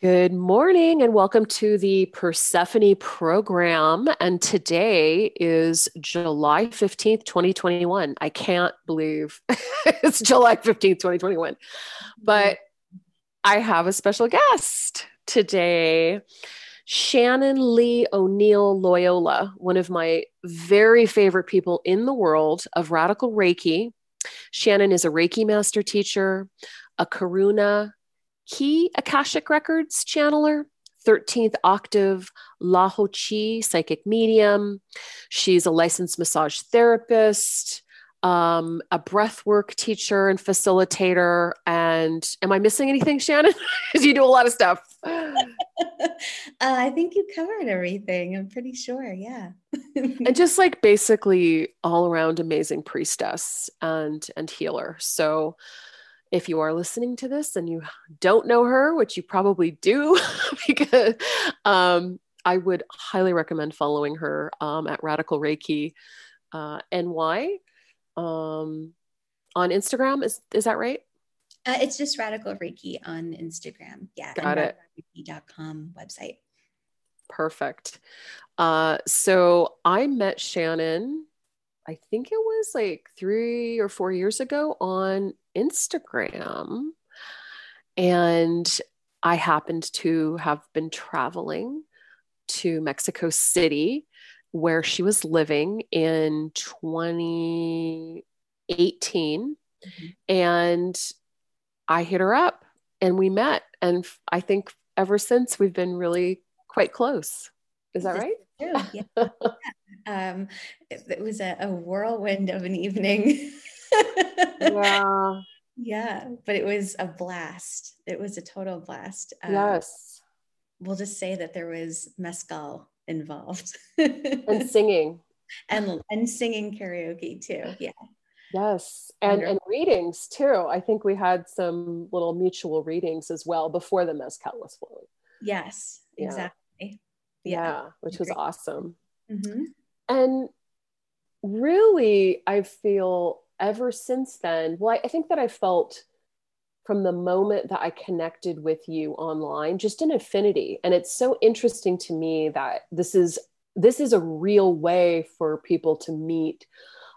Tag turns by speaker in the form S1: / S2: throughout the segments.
S1: Good morning and welcome to the Persephone program. And today is July 15th, 2021. I can't believe it's July 15th, 2021. But I have a special guest today. Shannon Lee O'Neil Loyola, one of my very favorite people in the world of radical Reiki. Shannon is a Reiki master teacher, a Karuna Ki Akashic Records channeler, 13th octave LaHoChi psychic medium. She's a licensed massage therapist, um, a breathwork teacher and facilitator. And am I missing anything, Shannon? Because you do a lot of stuff. uh,
S2: I think you covered everything. I'm pretty sure. Yeah.
S1: and just like basically all around amazing priestess and and healer. So if you are listening to this and you don't know her, which you probably do, because um, I would highly recommend following her um, at Radical Reiki uh, NY um, on Instagram. Is is that right?
S2: Uh, it's just Radical Reiki on Instagram. Yeah,
S1: got it.
S2: Reiki.com website.
S1: Perfect. Uh, so I met Shannon I think it was like three or four years ago on Instagram. And I happened to have been traveling to Mexico City where she was living in 2018. Mm-hmm. And I hit her up and we met. And I think ever since we've been really quite close. Is that right?
S2: Yeah. um, it, it, was a, a, whirlwind of an evening. yeah. Yeah, but it was a blast. It was a total blast.
S1: Um, yes.
S2: We'll just say that there was mezcal involved
S1: and singing
S2: and and singing karaoke too. Yeah.
S1: Yes, and and readings too. I think we had some little mutual readings as well before the mezcal was flowing.
S2: Yes, yeah. exactly.
S1: Yeah, yeah which was awesome. Mm-hmm. And really, I feel ever since then, well, I, I think that I felt from the moment that I connected with you online, just an affinity. And it's so interesting to me that this is this is a real way for people to meet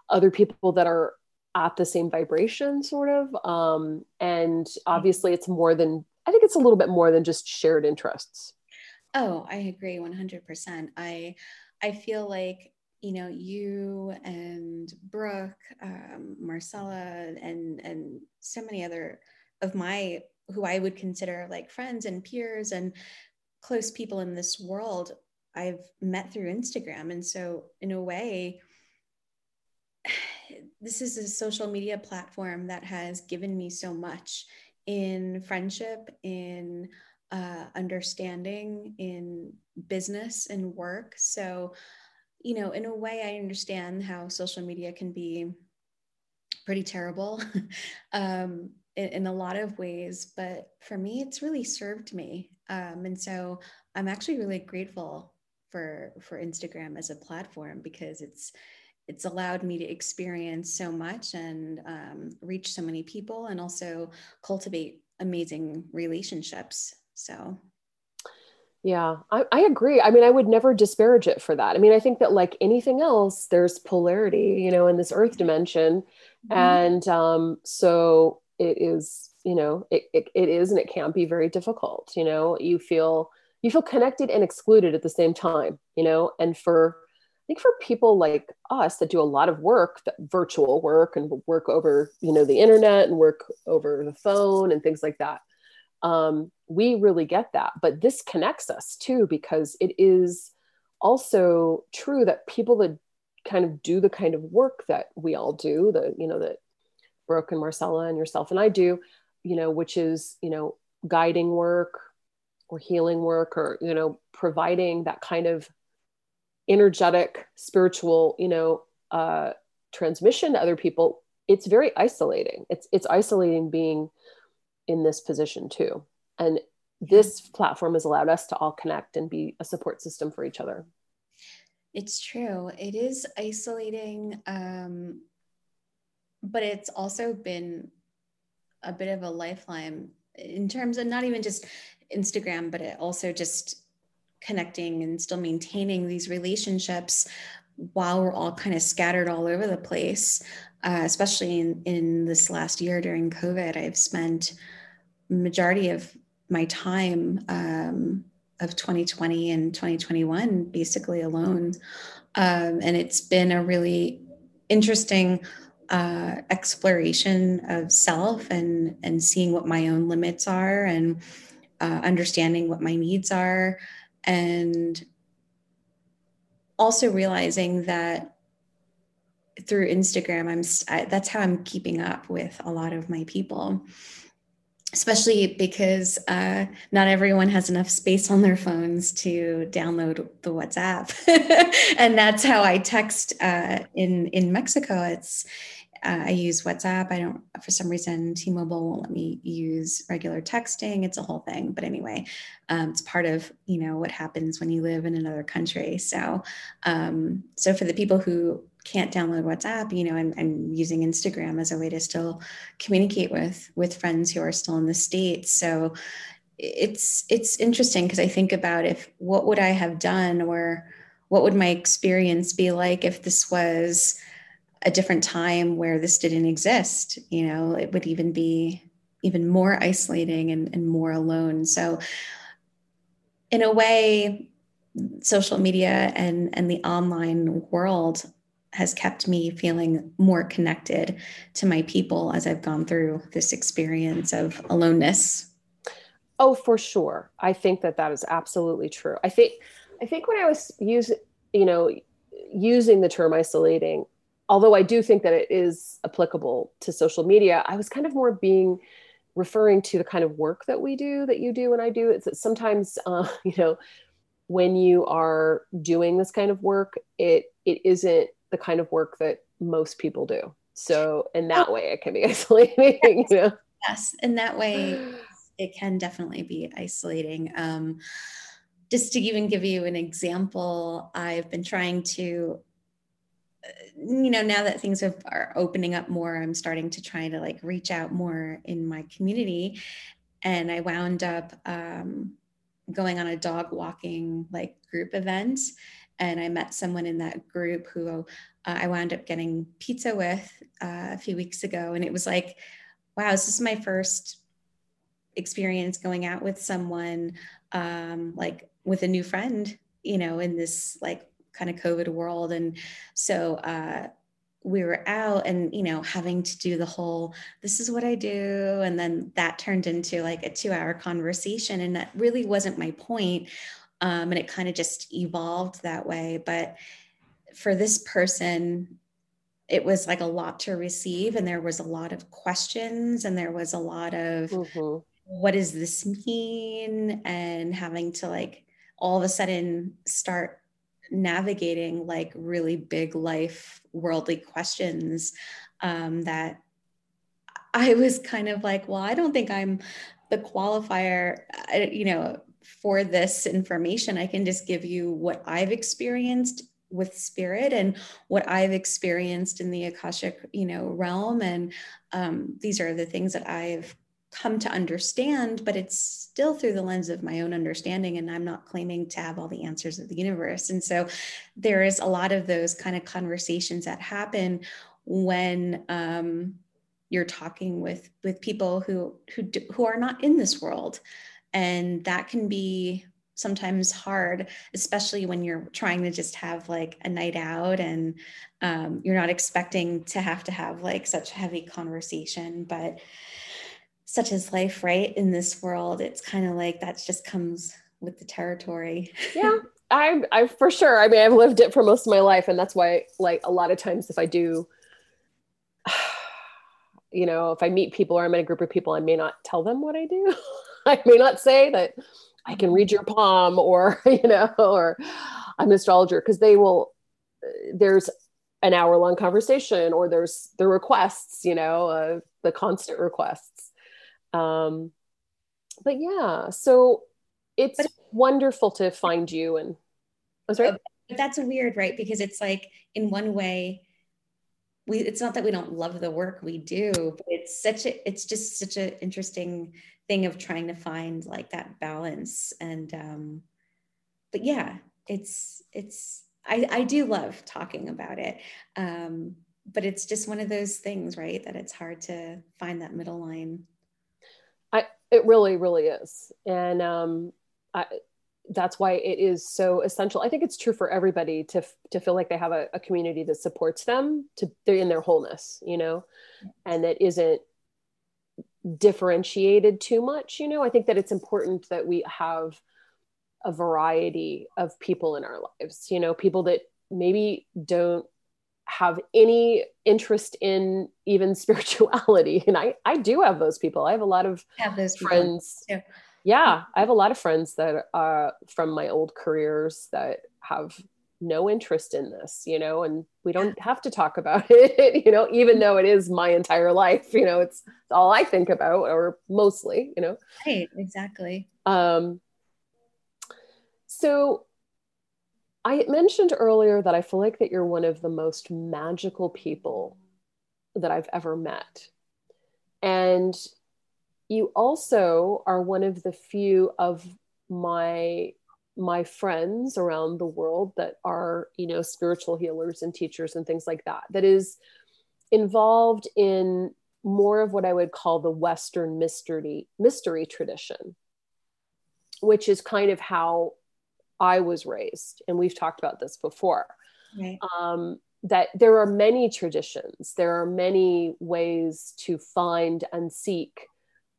S1: other people that are at the same vibration, sort of. Um, and obviously, it's more than I think it's a little bit more than just shared interests.
S2: Oh, I agree 100%. I I feel like you know you and Brooke, um, Marcella, and and so many other of my who I would consider like friends and peers and close people in this world I've met through Instagram. And so in a way, this is a social media platform that has given me so much in friendship, in uh, understanding in business and work. So, you know, in a way, I understand how social media can be pretty terrible um, in, in, a lot of ways. But for me, it's really served me. Um, and so I'm actually really grateful for for Instagram as a platform because it's it's allowed me to experience so much and um, reach so many people and also cultivate amazing relationships so
S1: yeah, I, I, agree. I mean, I would never disparage it for that. I mean, I think that like anything else, there's polarity, you know, in this earth dimension. Mm-hmm. And um, so it is, you know, it, it, it is and it can be very difficult. You know, you feel you feel connected and excluded at the same time, you know, and for I think for people like us that do a lot of work, that virtual work and work over, you know, the internet and work over the phone and things like that um, we really get that. But this connects us too, because it is also true that people that kind of do the kind of work that we all do, the, you know, that Brooke and Marcella and yourself and I do, you know, which is, you know, guiding work or healing work or, you know, providing that kind of energetic, spiritual, you know, uh, transmission to other people, it's very isolating. It's it's isolating being in this position too. And this platform has allowed us to all connect and be a support system for each other.
S2: It's true. It is isolating, um, but it's also been a bit of a lifeline in terms of not even just Instagram, but it also just connecting and still maintaining these relationships while we're all kind of scattered all over the place, uh, especially in, in this last year during COVID, I've spent majority of my time um, of 2020 and 2021 basically alone. Um, and it's been a really interesting uh, exploration of self and and seeing what my own limits are and uh, understanding what my needs are and also realizing that through Instagram, I'm I, that's how I'm keeping up with a lot of my people, especially because uh, not everyone has enough space on their phones to download the WhatsApp, and that's how I text uh, in in Mexico. It's uh, I use WhatsApp. I don't, for some reason, T Mobile won't let me use regular texting. It's a whole thing. But anyway, um, it's part of, you know, what happens when you live in another country. So, um, so for the people who can't download WhatsApp, you know, I'm, I'm using Instagram as a way to still communicate with, with friends who are still in the States. So it's, it's interesting because I think about if, what would I have done or what would my experience be like if this was, a different time where this didn't exist you know it would even be even more isolating and, and more alone so in a way social media and and the online world has kept me feeling more connected to my people as I've gone through this experience of aloneness.
S1: Oh, for sure. I think that that is absolutely true. I think I think when I was using, you know, using the term isolating, although I do think that it is applicable to social media, I was kind of more being referring to the kind of work that we do, that you do and I do. It's that sometimes, uh, you know, when you are doing this kind of work, it it isn't the kind of work that most people do. So in that oh. way, it can be isolating.
S2: Yes, you know? yes. in that way, it can definitely be isolating. Um, just to even give you an example, I've been trying to you know now that things have, are opening up more i'm starting to try to like reach out more in my community and i wound up um, going on a dog walking like group event and i met someone in that group who uh, i wound up getting pizza with uh, a few weeks ago and it was like wow this is my first experience going out with someone um, like with a new friend you know in this like kind of COVID world. And so uh, we were out and, you know, having to do the whole, this is what I do. And then that turned into like a two hour conversation. And that really wasn't my point. Um, and it kind of just evolved that way. But for this person, it was like a lot to receive. And there was a lot of questions and there was a lot of, mm-hmm. what does this mean? And having to like, all of a sudden start navigating like really big life worldly questions um, that I was kind of like, well, I don't think I'm the qualifier, you know, for this information. I can just give you what I've experienced with spirit and what I've experienced in the Akashic, you know, realm. And um, these are the things that I've come to understand, but it's still through the lens of my own understanding. And I'm not claiming to have all the answers of the universe. And so there is a lot of those kind of conversations that happen when um, you're talking with with people who who who are not in this world, and that can be sometimes hard, especially when you're trying to just have like a night out and um, you're not expecting to have to have like such heavy conversation, but such as life, right? In this world, it's kind of like that just comes with the territory.
S1: yeah, I, I for sure. I mean, I've lived it for most of my life, and that's why, like, a lot of times, if I do, you know, if I meet people or I'm in a group of people, I may not tell them what I do. I may not say that I can read your palm, or you know, or I'm an astrologer, because they will. There's an hour long conversation, or there's the requests, you know, uh, the constant requests um, but yeah, so it's but, wonderful to find you. And
S2: I'm sorry. But that's weird, right? Because it's like in one way, we it's not that we don't love the work we do, but it's such a it's just such an interesting thing of trying to find like that balance. And um but yeah it's it's i i do love talking about it. Um but it's just one of those things right that it's hard to find that middle line.
S1: I it really really is. And um i that's why it is so essential. I think it's true for everybody to to feel like they have a, a community that supports them to they're in their wholeness, you know, and that isn't differentiated too much. You know, I think that it's important that we have a variety of people in our lives. You know, people that maybe don't have any interest in even spirituality and i i do have those people i have a lot of
S2: have those
S1: friends yeah i have a lot of friends that are from my old careers that have no interest in this you know and we don't have to talk about it you know even though it is my entire life you know it's, all i think about or mostly you know.
S2: Right exactly.
S1: Um so i mentioned earlier that i feel like that you're one of the most magical people that i've ever met. And you also are one of the few of my my friends around the world that are you know spiritual healers and teachers and things like that that is involved in more of what i would call the western mystery mystery tradition which is kind of how i was raised. And we've talked about this before. Right. um, that there are many traditions. There are many ways to find and seek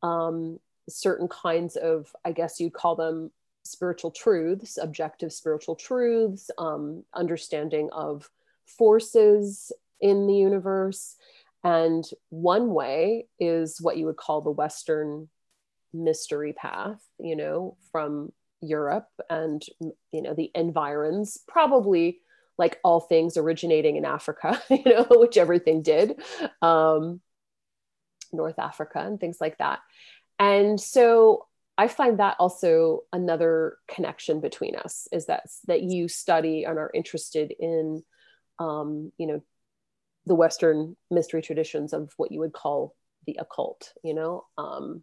S1: um, certain kinds of, I guess you'd call them spiritual truths, objective spiritual truths, um, understanding of forces in the universe. And one way is what you would call the Western mystery path, you know, from Europe and, you know, the environs, probably like all things originating in Africa, you know, which everything did. Um, North Africa and things like that. And so I find that also another connection between us is that that you study and are interested in, um, you know, the Western mystery traditions of what you would call the occult, you know, um,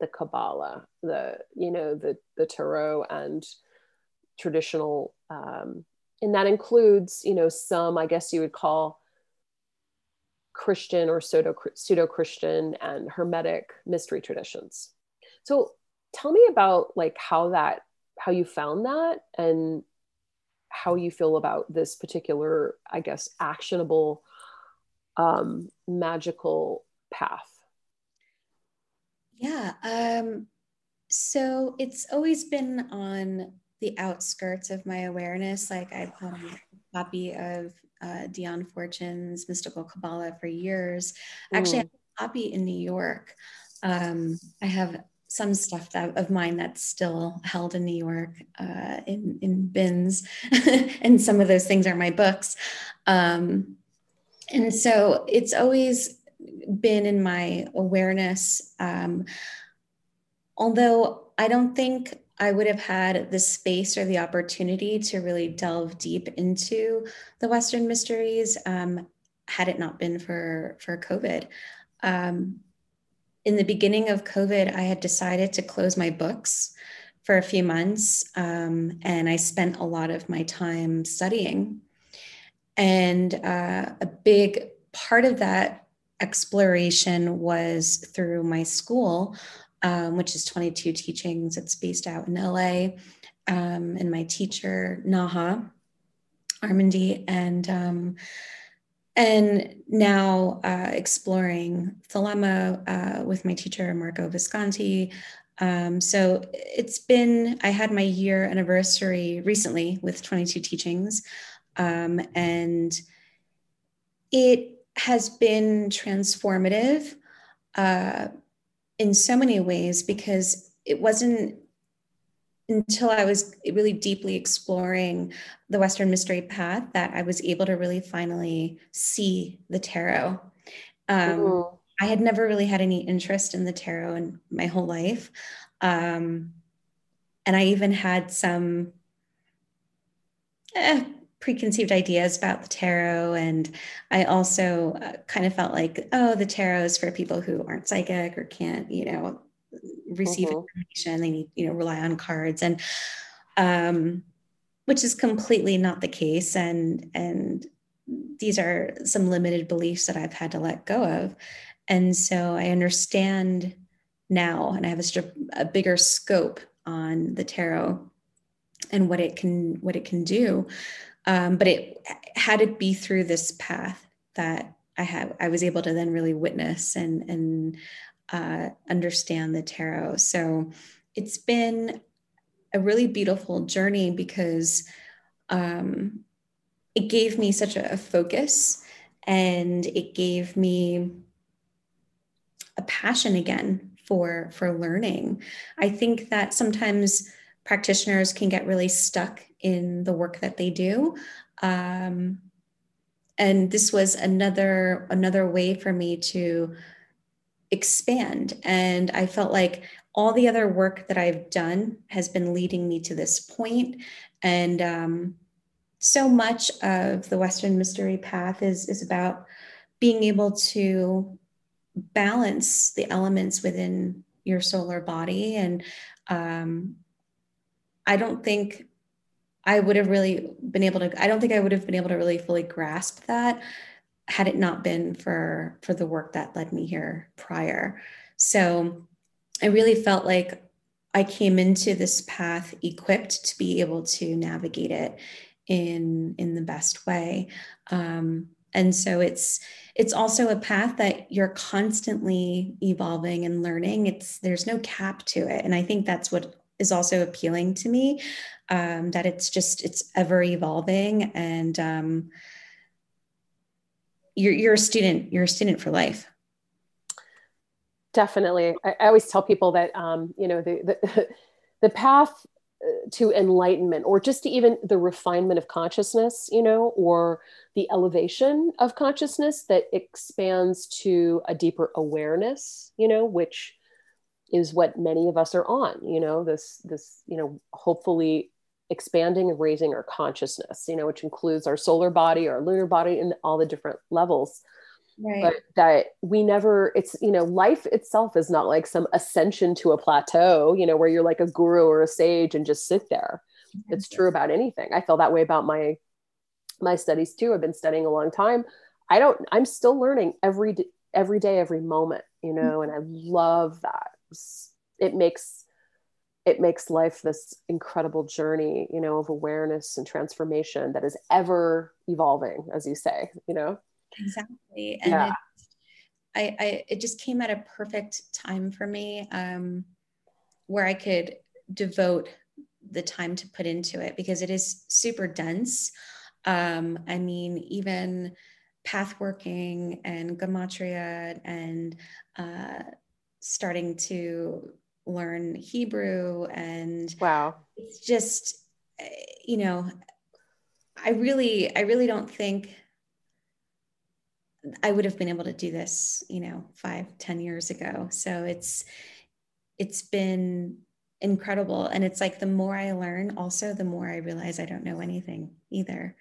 S1: the Kabbalah, the you know the the tarot and traditional, um, and that includes you know some I guess you would call Christian or pseudo Christian and Hermetic mystery traditions. So tell me about like how that how you found that and how you feel about this particular i guess actionable um, magical path
S2: yeah um, so it's always been on the outskirts of my awareness like i've um, a copy of uh, Dion Fortune's Mystical Kabbalah for years. Actually, mm. I have a copy in New York. Um, I have some stuff that, of mine that's still held in New York uh, in, in bins, and some of those things are my books. Um, and so it's always been in my awareness. Um, although I don't think I would have had the space or the opportunity to really delve deep into the Western mysteries um, had it not been for for COVID. Um, in the beginning of COVID, I had decided to close my books for a few months, um, and I spent a lot of my time studying. And uh, a big part of that exploration was through my school um, which is 22 teachings. It's based out in LA. Um, and my teacher, Naha Armády, and um, and now uh, exploring Thelema uh, with my teacher, Marco Visconti. Um, so it's been, I had my year anniversary recently with 22 teachings. Um, and it has been transformative. Uh, in so many ways because it wasn't until I was really deeply exploring the Western mystery path that I was able to really finally see the tarot. Um, I had never really had any interest in the tarot in my whole life. Um, and I even had some eh, preconceived ideas about the tarot. And I also uh, kind of felt like, oh, the tarot is for people who aren't psychic or can't, you know, receive mm-hmm. information. They need, you know, rely on cards and um, which is completely not the case. And and these are some limited beliefs that I've had to let go of. And so I understand now, and I have a, a bigger scope on the tarot and what it can what it can do. Um, but it had to be through this path that I have I was able to then really witness and and uh, understand the tarot. So it's been a really beautiful journey because um, it gave me such a, a focus and it gave me a passion again for for learning. I think that sometimes practitioners can get really stuck in the work that they do. Um, and this was another another way for me to expand. And i felt like all the other work that i've done has been leading me to this point. and um, so much of the western mystery path is is about being able to balance the elements within your solar body. And um, i don't think I would have really been able to, I don't think I would have been able to really fully grasp that had it not been for for the work that led me here prior. So I really felt like I came into this path equipped to be able to navigate it in in the best way. Um, and so it's it's also a path that you're constantly evolving and learning. It's there's no cap to it, and I think that's what is also appealing to me um, that it's just it's ever evolving and um, you're, you're a student you're a student for life.
S1: Definitely. I, I always tell people that um, you know the, the, the path uh, to enlightenment or just to even the refinement of consciousness you know or the elevation of consciousness that expands to a deeper awareness you know which is what many of us are on you know this this you know hopefully expanding and raising our consciousness you know which includes our solar body our lunar body and all the different levels right. but that we never it's you know life itself is not like some ascension to a plateau you know where you're like a guru or a sage and just sit there mm-hmm. it's true about anything i feel that way about my my studies too i've been studying a long time i don't i'm still learning every every day every moment you know mm-hmm. and i love that it makes it makes life this incredible journey you know of awareness and transformation that is ever evolving as you say you know?
S2: Exactly. And yeah. it, I, I it just came at a perfect time for me um where i could devote the time to put into it because it is super dense. Um i mean even path working and gematria and uh starting to learn Hebrew and
S1: wow.
S2: it's just you know I really I really don't think I would have been able to do this you know five ten years ago. So it's it's been incredible. And it's like the more I learn also the more I realize I don't know anything either.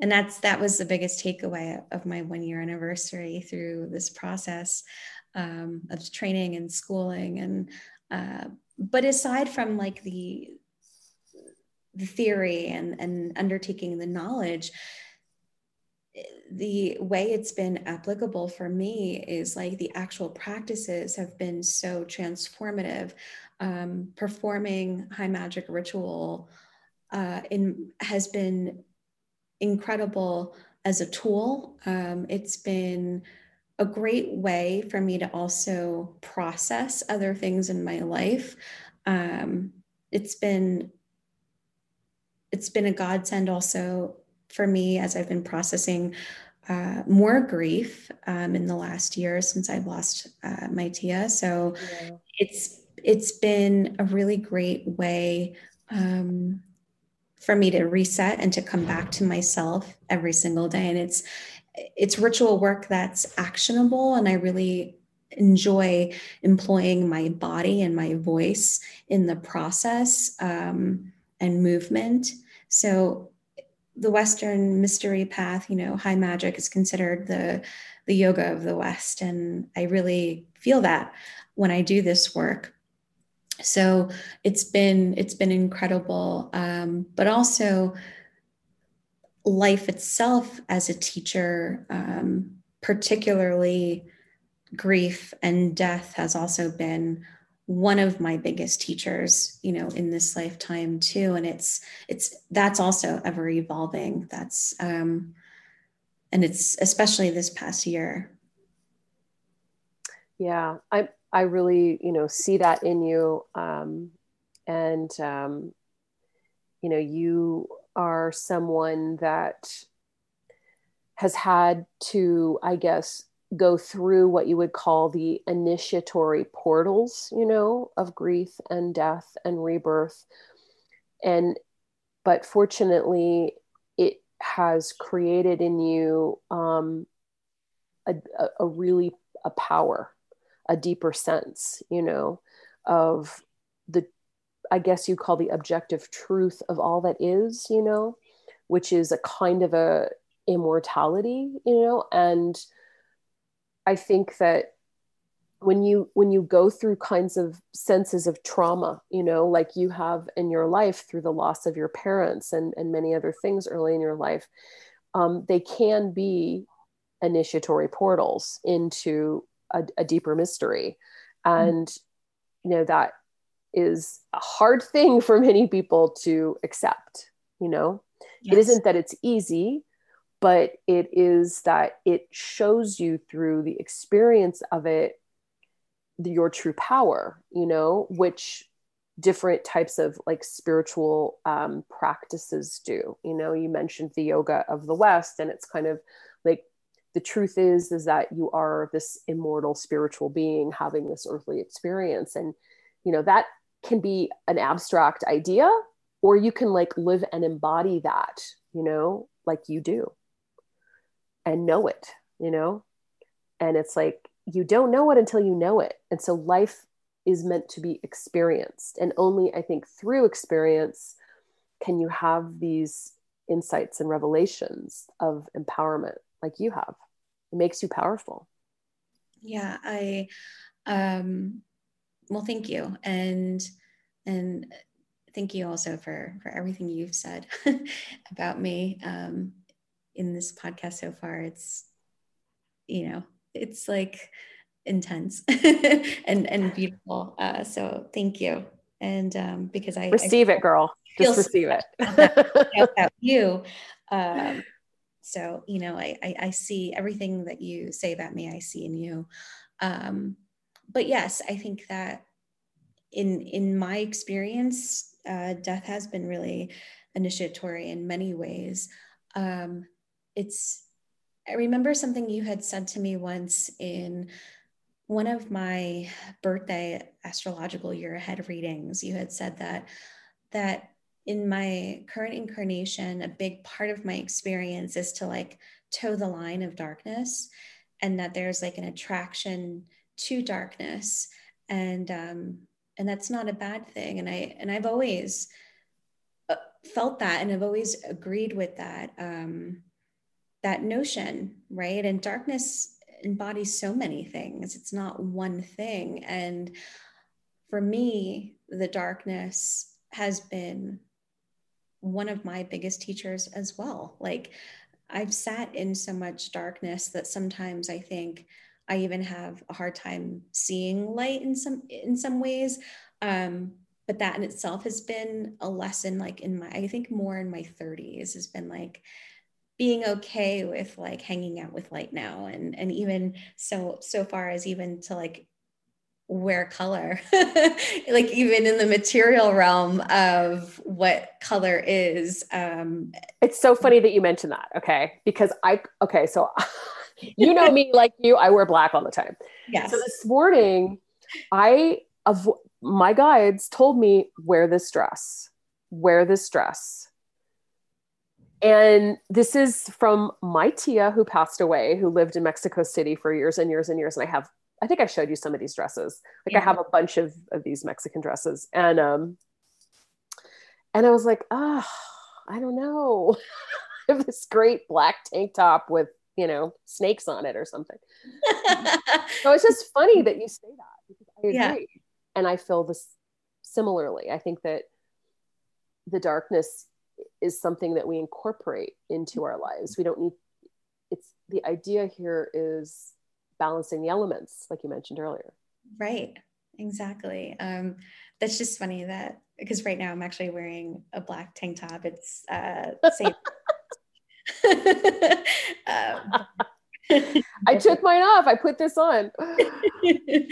S2: And that's that was the biggest takeaway of my one year anniversary through this process um, of training and schooling. And uh, but aside from like the the theory and and undertaking the knowledge the way it's been applicable for me is like the actual practices have been so transformative. Um, performing high magic ritual uh, in has been incredible as a tool. Um, it's been a great way for me to also process other things in my life. Um, it's been it's been a godsend also for me as I've been processing uh, more grief um, in the last year since I've lost uh, my Tia. So yeah. it's it's been a really great way um, for me to reset and to come back to myself every single day. And it's it's ritual work that's actionable and i really enjoy employing my body and my voice in the process um, and movement. So the western mystery path you know high magic is considered the the yoga of the west and i really feel that when i do this work. So it's been it's been incredible um, but also life itself as a teacher um, particularly grief and death has also been one of my biggest teachers you know in this lifetime too. And it's it's that's also ever evolving. That's um and it's especially this past year.
S1: Yeah i i really you know see that in you. Um and um you know you are someone that has had to i guess go through what you would call the initiatory portals, you know, of grief and death and rebirth. And, but fortunately, it has created in you um, a, a really a power, a deeper sense, you know, of the, I guess you call the objective truth of all that is, you know, which is a kind of a immortality, you know, and I think that when you when you go through kinds of senses of trauma you know like you have in your life through the loss of your parents and and many other things early in your life um, they can be initiatory portals into a, a deeper mystery mm-hmm. and mm-hmm. you know that is a hard thing for many people to accept you know? Yes. it isn't that it's easy but it is that it shows you through the experience of it your true power you know which different types of like spiritual um, practices do. You know you mentioned the yoga of the west and it's kind of like the truth is is that you are this immortal spiritual being having this earthly experience. And you know that can be an abstract idea or you can like live and embody that you know like you do and know it, you know? And it's like, you don't know it until you know it. And so life is meant to be experienced. And only, I think, through experience can you have these insights and revelations of empowerment like you have. It makes you powerful.
S2: Yeah, I, um, well, thank you. And, and, thank you also for for everything you've said about me um, in this podcast so far. It's you know it's like intense and and beautiful. Uh, so thank you. And um, because i
S1: receive
S2: I
S1: it girl. just receive it.
S2: about you. Um, so you know I, I, I see everything that you say about me i see in you. Um, but yes i think that in in my experience uh, death has been really initiatory in many ways um, it's I remember something you had said to me once in one of my birthday astrological year ahead readings. You had said that that in my current incarnation, a big part of my experience is to like toe the line of darkness, and that there's like an attraction to darkness, and um, and that's not a bad thing. And I and I've always uh, felt that, and I've always agreed with that. Um, that notion, right? And darkness embodies so many things. It's not one thing. And for me, the darkness has been one of my biggest teachers as well. Like I've sat in so much darkness that sometimes I think I even have a hard time seeing light in some in some ways. Um, but that in itself has been a lesson like in my I think more in my 30s has been like being okay with like hanging out with light now and and even so so far as even to like wear color like even in the material realm of what color is um
S1: it's so funny that you mentioned that okay because i okay so you know me like you i wear black all the time
S2: yes
S1: so this morning i of my guides told me wear this dress wear this dress and this is from my tia who passed away, who lived in Mexico City for years and years and years. And I have, I think I showed you some of these dresses. Like yeah. I have a bunch of, of these Mexican dresses. And um, and I was like, ah, oh, I don't know. I have this great black tank top with, you know, snakes on it or something. so it's just funny that you say that because I agree. Yeah. And I feel this similarly i think that the darkness is something that we incorporate into our lives we don't need it's the idea here is balancing the elements like you mentioned earlier
S2: right exactly um, that's just funny that because right now i'm actually wearing a black tank top it's uh same
S1: um, I took mine off. I put this on.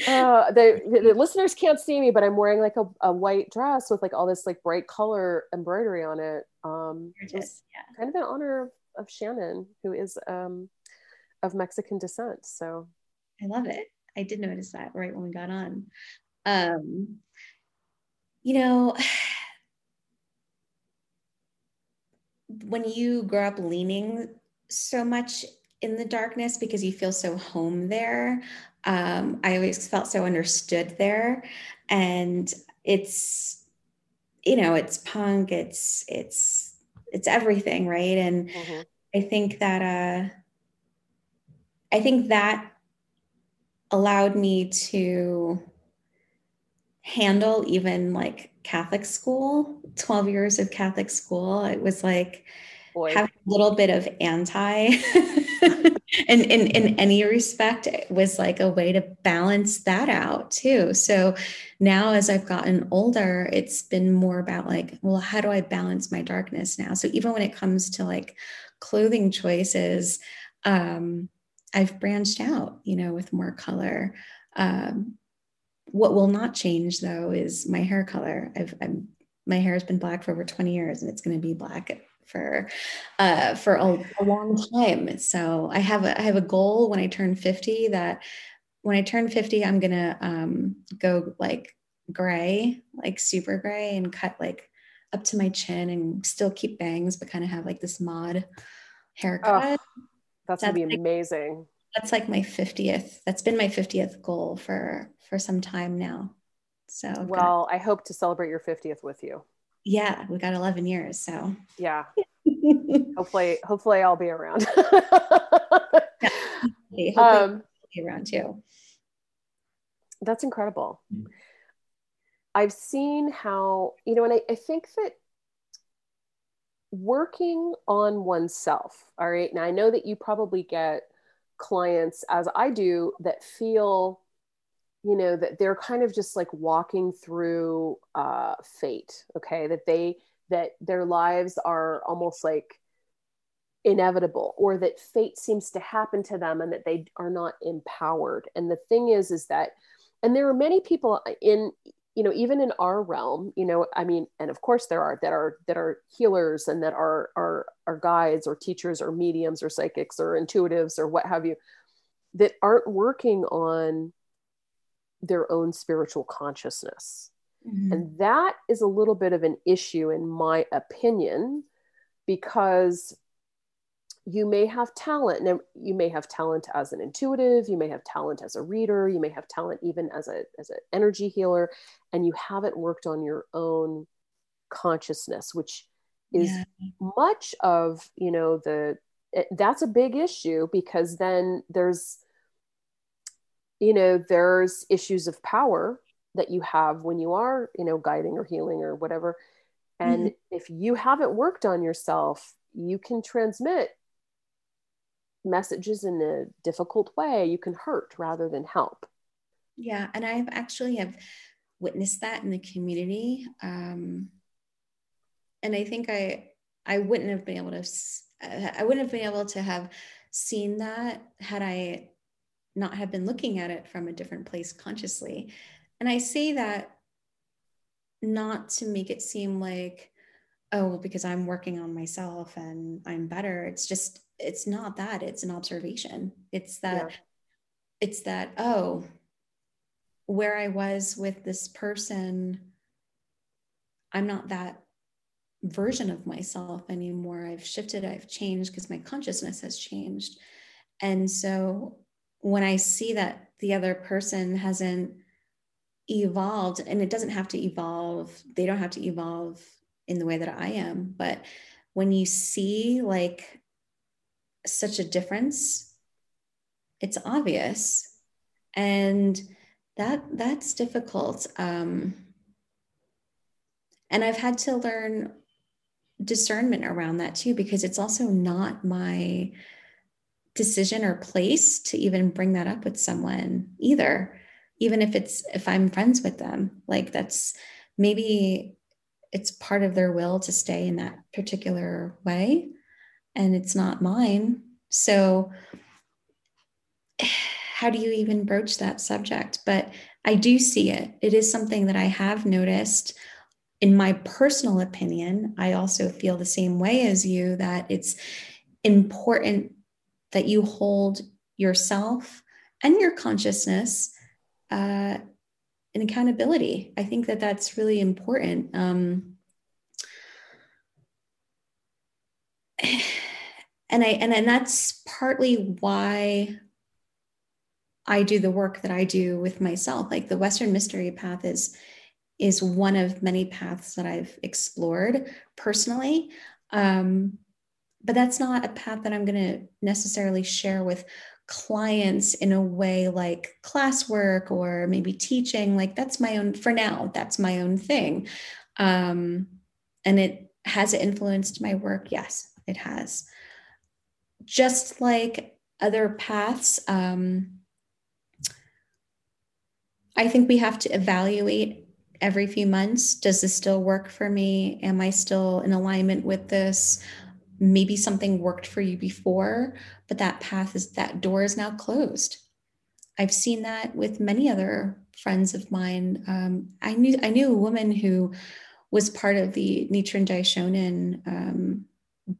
S1: Uh, the, the, listeners can't see me, but I'm wearing like a, a, white dress with like all this like bright color embroidery on it. Um, it was yeah. kind of in honor of, of Shannon, who is um, of Mexican descent. So
S2: I love it. I did notice that right when we got on. Um, you know, when you grow up leaning so much in the darkness because you feel so home there. Um, I always felt so understood there. And it's, you know, it's punk, it's, it's, it's everything, right? And mm-hmm. I think that, uh, I think that allowed me to handle even like Catholic school, 12 years of Catholic school. It was like, Boy. having a little bit of anti in, in in any respect it was like a way to balance that out too so now as i've gotten older it's been more about like well how do i balance my darkness now so even when it comes to like clothing choices um i've branched out you know with more color um what will not change though is my hair color i've I'm, my hair has been black for over 20 years and it's going to be black for uh, for a, a, long time. So I have a I have a goal when I turn 50 that when I turn 50, I'm gonna um, go like gray, like super gray, and cut like up to my chin and still keep bangs, but kind of have like this mod haircut.
S1: Oh, that's, that's gonna be like, amazing.
S2: That's like my 50th. That's been my 50th goal for for some time now. So
S1: well, I hope to celebrate your 50th with you
S2: yeah, we got 11 years. So
S1: yeah, hopefully, hopefully I'll be around.
S2: yeah, um, be around too.
S1: That's incredible. Mm-hmm. I've seen how, you know, and I, I think that working on oneself, all right. Now I know that you probably get clients as I do that feel you know that they're kind of just like walking through uh, fate okay? That they that their lives are almost like inevitable or that fate seems to happen to them and that they are not empowered. And the thing is is that and there are many people in you know even in our realm you know i mean and of course there are that are that are healers and that are are are guides or teachers or mediums or psychics or intuitives or what have you that aren't working on their own spiritual consciousness. Mm-hmm. And that is a little bit of an issue, in my opinion, because you may have talent. Now, you may have talent as an intuitive, you may have talent as a reader, you may have talent even as a as an energy healer, and you haven't worked on your own consciousness, which is yeah. much of you know the that's a big issue because then there's you know there's issues of power that you have when you are you know guiding or healing or whatever and mm-hmm. if you haven't worked on yourself you can transmit messages in a difficult way you can hurt rather than help
S2: yeah and i've actually have witnessed that in the community um, and i think i i wouldn't have been able to i wouldn't have been able to have seen that had i not have been looking at it from a different place consciously. And I say that not to make it seem like, oh, because I'm working on myself and I'm better. It's just, it's not that. It's an observation. It's that, yeah. it's that, oh, where I was with this person, I'm not that version of myself anymore. I've shifted, I've changed because my consciousness has changed. And so when I see that the other person hasn't evolved, and it doesn't have to evolve, they don't have to evolve in the way that I am, but when you see like such a difference, it's obvious. And that that's difficult. Um, and I've had to learn discernment around that too, because it's also not my decision or place to even bring that up with someone either even if it's if i'm friends with them like that's maybe it's part of their will to stay in that particular way and it's not mine so how do you even broach that subject but i do see it it is something that i have noticed in my personal opinion i also feel the same way as you that it's important that you hold yourself and your consciousness uh, in accountability. I think that that's really important. Um, and I and, and that's partly why I do the work that I do with myself. Like the Western Mystery Path is is one of many paths that I've explored personally. Um, but that's not a path that I'm going to necessarily share with clients in a way like classwork or maybe teaching. Like that's my own, for now, that's my own thing. Um, and it has it influenced my work? Yes, it has. Just like other paths, um, I think we have to evaluate every few months. Does this still work for me? Am I still in alignment with this? maybe something worked for you before, but that path is that door is now closed. I've seen that with many other friends of mine. Um, I knew I knew a woman who was part of the Nichiren Daishonin um,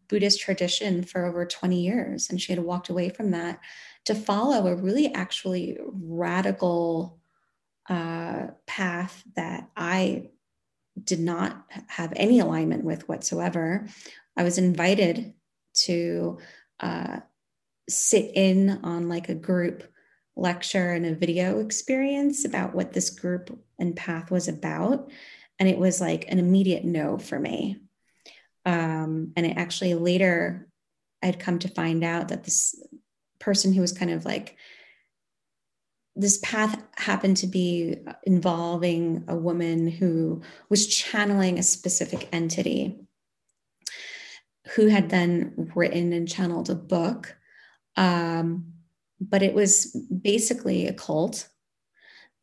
S2: Buddhist tradition for over 20 years, and she had walked away from that to follow a really actually radical uh, path that I did not have any alignment with whatsoever. I was invited to uh, sit in on like a group lecture and a video experience about what this group and path was about. And it was like an immediate no for me. Um, and it actually later I'd come to find out that this person who was kind of like this path happened to be involving a woman who was channeling a specific entity who had then written and channeled a book. Um, but it was basically a cult.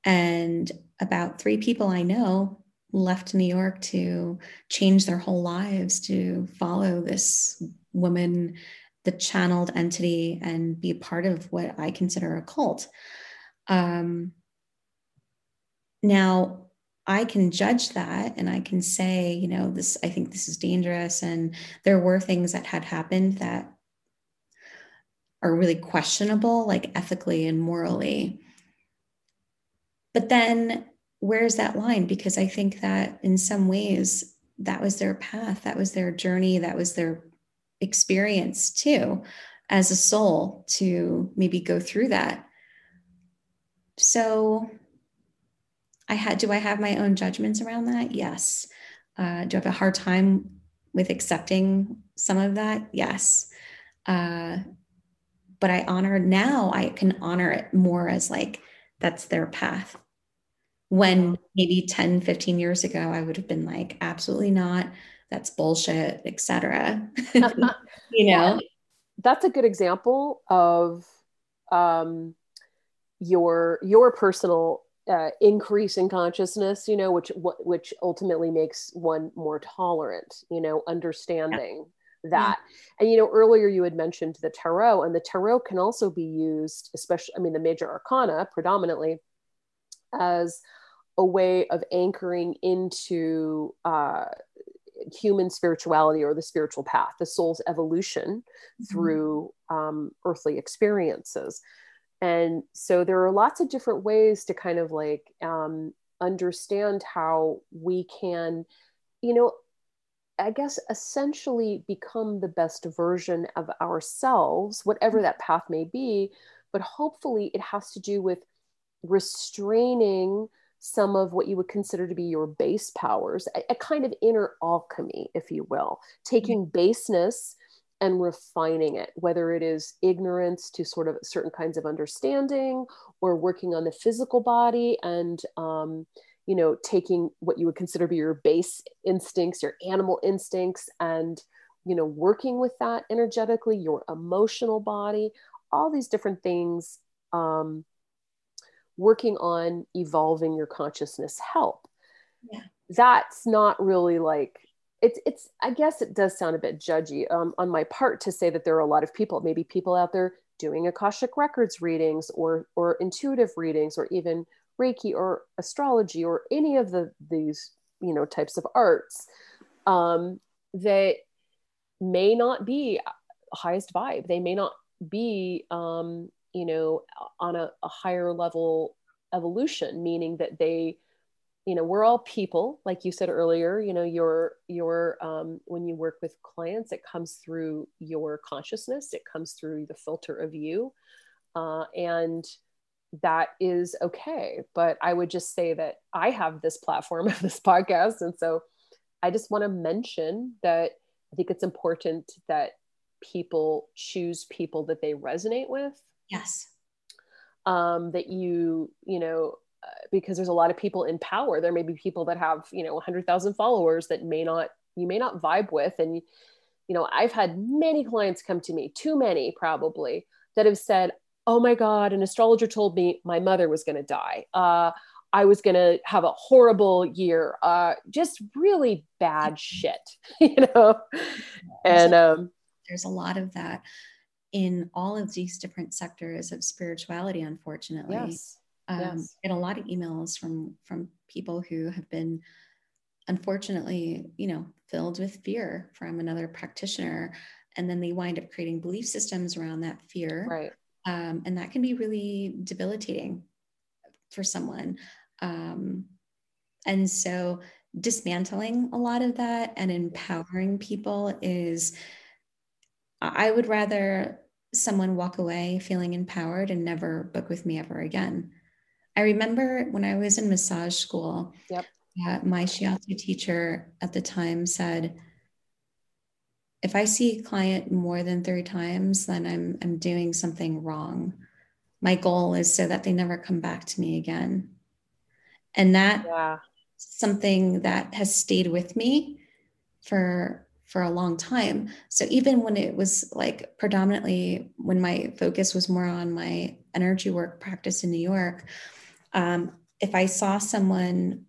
S2: And about three people I know left New York to change their whole lives to follow this woman, the channeled entity, and be a part of what I consider a cult. Um, now, I can judge that and I can say, you know, this, I think this is dangerous. And there were things that had happened that are really questionable, like ethically and morally. But then where's that line? Because I think that in some ways, that was their path, that was their journey, that was their experience too, as a soul to maybe go through that. So I had, do I have my own judgments around that? Yes. Uh, do I have a hard time with accepting some of that? Yes. Uh, but I honor now, I can honor it more as like, that's their path. When maybe 10, 15 years ago, I would have been like, absolutely not. That's bullshit, etc. you know,
S1: that's a good example of um, your your personal uh, increase in consciousness you know which which ultimately makes one more tolerant you know understanding yeah. that yeah. and you know earlier you had mentioned the tarot and the tarot can also be used especially i mean the major arcana predominantly as a way of anchoring into uh, human spirituality or the spiritual path the soul's evolution mm-hmm. through um, earthly experiences. And so there are lots of different ways to kind of like um, understand how we can you know i guess essentially become the best version of ourselves whatever that path may be. But hopefully it has to do with restraining some of what you would consider to be your base powers a, a kind of inner alchemy if you will taking baseness and refining it, whether it is ignorance to sort of certain kinds of understanding or working on the physical body and, um, you know taking what you would consider to be your base instincts your animal instincts and you know working with that energetically your emotional body all these different things um, working on evolving your consciousness help.
S2: Yeah.
S1: That's not really like it's it's i guess it does sound a bit judgy um, on my part to say that there are a lot of people maybe people out there doing akashic records readings or or intuitive readings or even reiki or astrology or any of the these you know types of arts um, that may not be highest vibe. They may not be um, you know on a, a higher level evolution meaning that they you know we're all people like you said earlier you know your your um, when you work with clients it comes through your consciousness it comes through the filter of you uh, and that is okay. But i would just say that i have this platform of this podcast and so i just want to mention that i think it's important that people choose people that they resonate with
S2: yes.
S1: Um, that you you know uh, because there's a lot of people in power. There may be people that have you know 100000 followers that may not you may not vibe with. And you know i've had many clients come to me too many probably that have said oh my god an astrologer told me my mother was going to die. Uh, i was going to have a horrible year. Uh, just really bad shit you know? And um,
S2: there's a lot of that in all of these different sectors of spirituality unfortunately.
S1: Yes
S2: um,
S1: yes.
S2: get a lot of emails from from people who have been unfortunately you know filled with fear from another practitioner. And then they wind up creating belief systems around that fear.
S1: Right.
S2: Um, and that can be really debilitating for someone. Um, and so dismantling a lot of that and empowering people is i would rather someone walk away feeling empowered and never book with me ever again I remember when I was in massage school,
S1: yep.
S2: uh, my shiatsu teacher at the time said, if I see a client more than three times, then I'm, I'm doing something wrong. My goal is so that they never come back to me again. And that
S1: yeah.
S2: something that has stayed with me for for a long time. So even when it was like predominantly when my focus was more on my energy work practice in New York, um, if I saw someone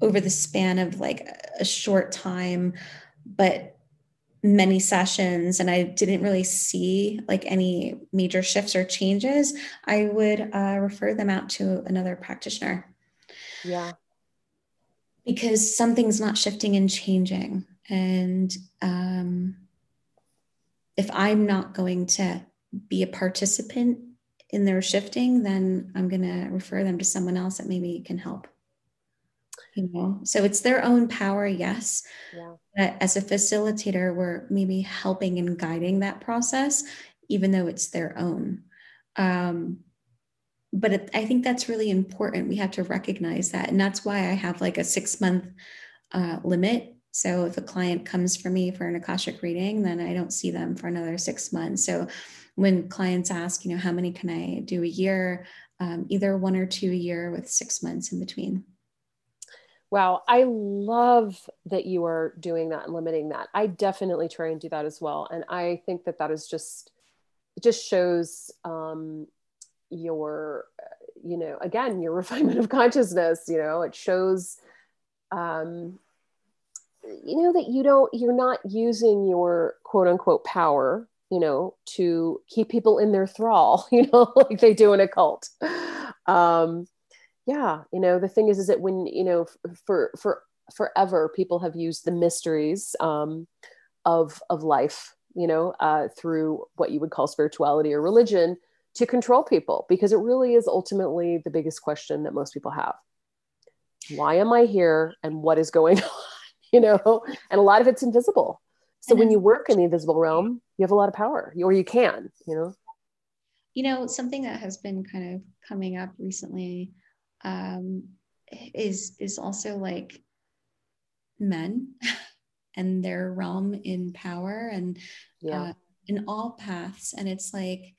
S2: over the span of like a short time, but many sessions and I didn't really see like any major shifts or changes, I would uh, refer them out to another practitioner.
S1: Yeah.
S2: Because something's not shifting and changing. And um, if I'm not going to be a participant in their shifting, then I'm going to refer them to someone else that maybe can help. You know, so it's their own power, yes.
S1: Yeah.
S2: But as a facilitator, we're maybe helping and guiding that process, even though it's their own. Um, but it, I think that's really important. We have to recognize that. And that's why I have like a six month uh, limit. So if a client comes for me for an Akashic reading, then I don't see them for another six months. So when clients ask, you know, how many can I do a year? Um, either one or two a year with six months in between.
S1: Wow, I love that you are doing that and limiting that. I definitely try and do that as well, and I think that that is just it just shows um, your, you know, again your refinement of consciousness. You know, it shows, um, you know, that you don't you're not using your quote unquote power you know, to keep people in their thrall, you know, like they do in a cult. Um, yeah, you know, the thing is, is that when, you know, for, for forever, people have used the mysteries um, of, of life, you know, uh, through what you would call spirituality or religion to control people, because it really is ultimately the biggest question that most people have. Why am I here and what is going on? you know, and a lot of it's invisible so when you work in the invisible realm, you have a lot of power, or you can, you know.
S2: You know, something that has been kind of coming up recently um, is is also like men and their realm in power and yeah. uh, in all paths, and it's like